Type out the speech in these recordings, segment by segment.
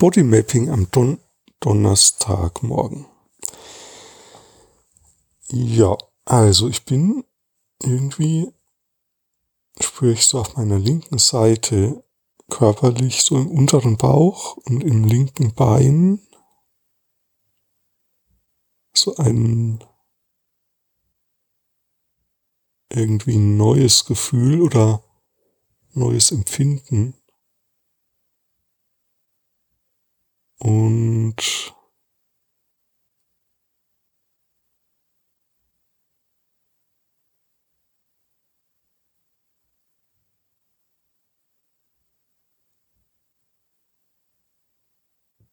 Bodymapping am Don Donnerstagmorgen. Ja, also ich bin irgendwie, spüre ich so auf meiner linken Seite körperlich so im unteren Bauch und im linken Bein so ein irgendwie neues Gefühl oder neues Empfinden. Und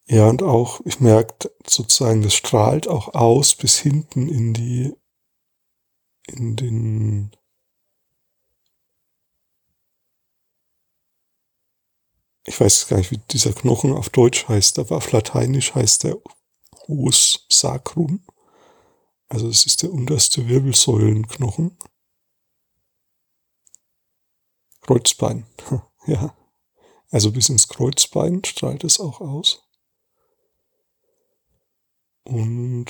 Ja, und auch, ich merke sozusagen, das strahlt auch aus bis hinten in die, in den, ich weiß gar nicht, wie dieser Knochen auf Deutsch heißt, aber auf Lateinisch heißt der Os Sacrum. Also es ist der unterste Wirbelsäulenknochen. Kreuzbein, ja. Also bis ins Kreuzbein strahlt es auch aus. Und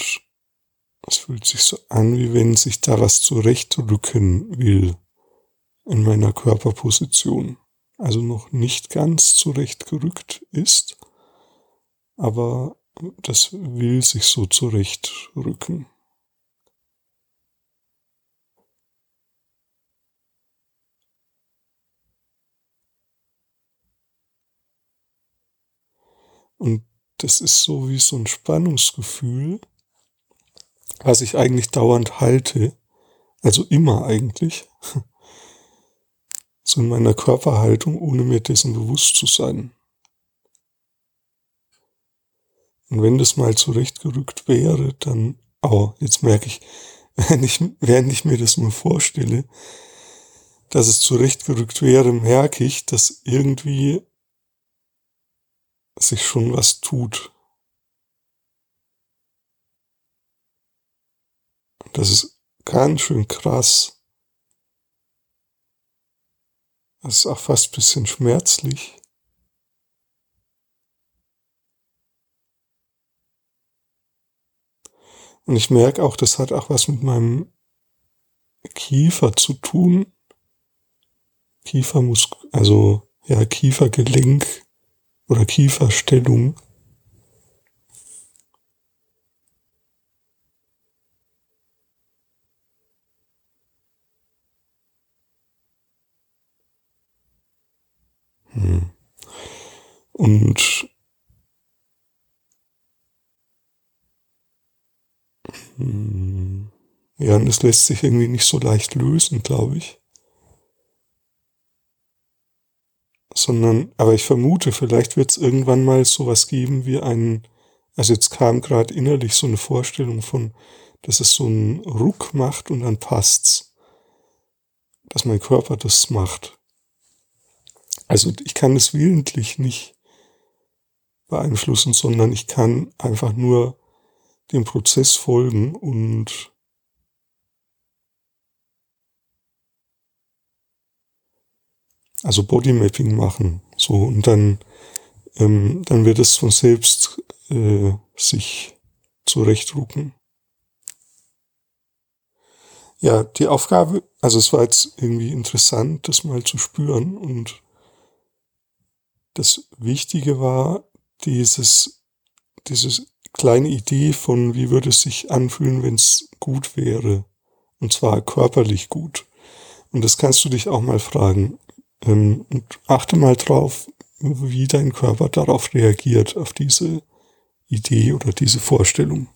es fühlt sich so an, wie wenn sich da was zurechtrücken will in meiner Körperposition. Also noch nicht ganz zurechtgerückt ist, aber das will sich so zurechtrücken. Und das ist so wie so ein Spannungsgefühl, was ich eigentlich dauernd halte, also immer eigentlich, in meiner Körperhaltung, ohne mir dessen bewusst zu sein. Und wenn das mal zurechtgerückt wäre, dann, oh, jetzt merke ich, wenn ich, während ich mir das nur vorstelle, dass es zurechtgerückt wäre, merke ich, dass irgendwie sich schon was tut. Das ist ganz schön krass. Das ist auch fast ein bisschen schmerzlich. Und ich merke auch, das hat auch was mit meinem Kiefer zu tun. Kiefermus, also ja, Kiefergelenk oder Kieferstellung. Und hm, ja, und es lässt sich irgendwie nicht so leicht lösen, glaube ich. sondern, aber ich vermute, vielleicht wird es irgendwann mal sowas geben wie einen, also jetzt kam gerade innerlich so eine Vorstellung von, dass es so einen Ruck macht und dann passt's. Dass mein Körper das macht. Also ich kann es willentlich nicht beeinflussen, sondern ich kann einfach nur dem Prozess folgen und also Bodymapping machen. So, und dann, ähm, dann wird es von selbst äh, sich zurechtrucken. Ja, die Aufgabe, also es war jetzt irgendwie interessant, das mal zu spüren und das Wichtige war dieses, diese kleine Idee von, wie würde es sich anfühlen, wenn es gut wäre. Und zwar körperlich gut. Und das kannst du dich auch mal fragen. Ähm, und achte mal drauf, wie dein Körper darauf reagiert, auf diese Idee oder diese Vorstellung.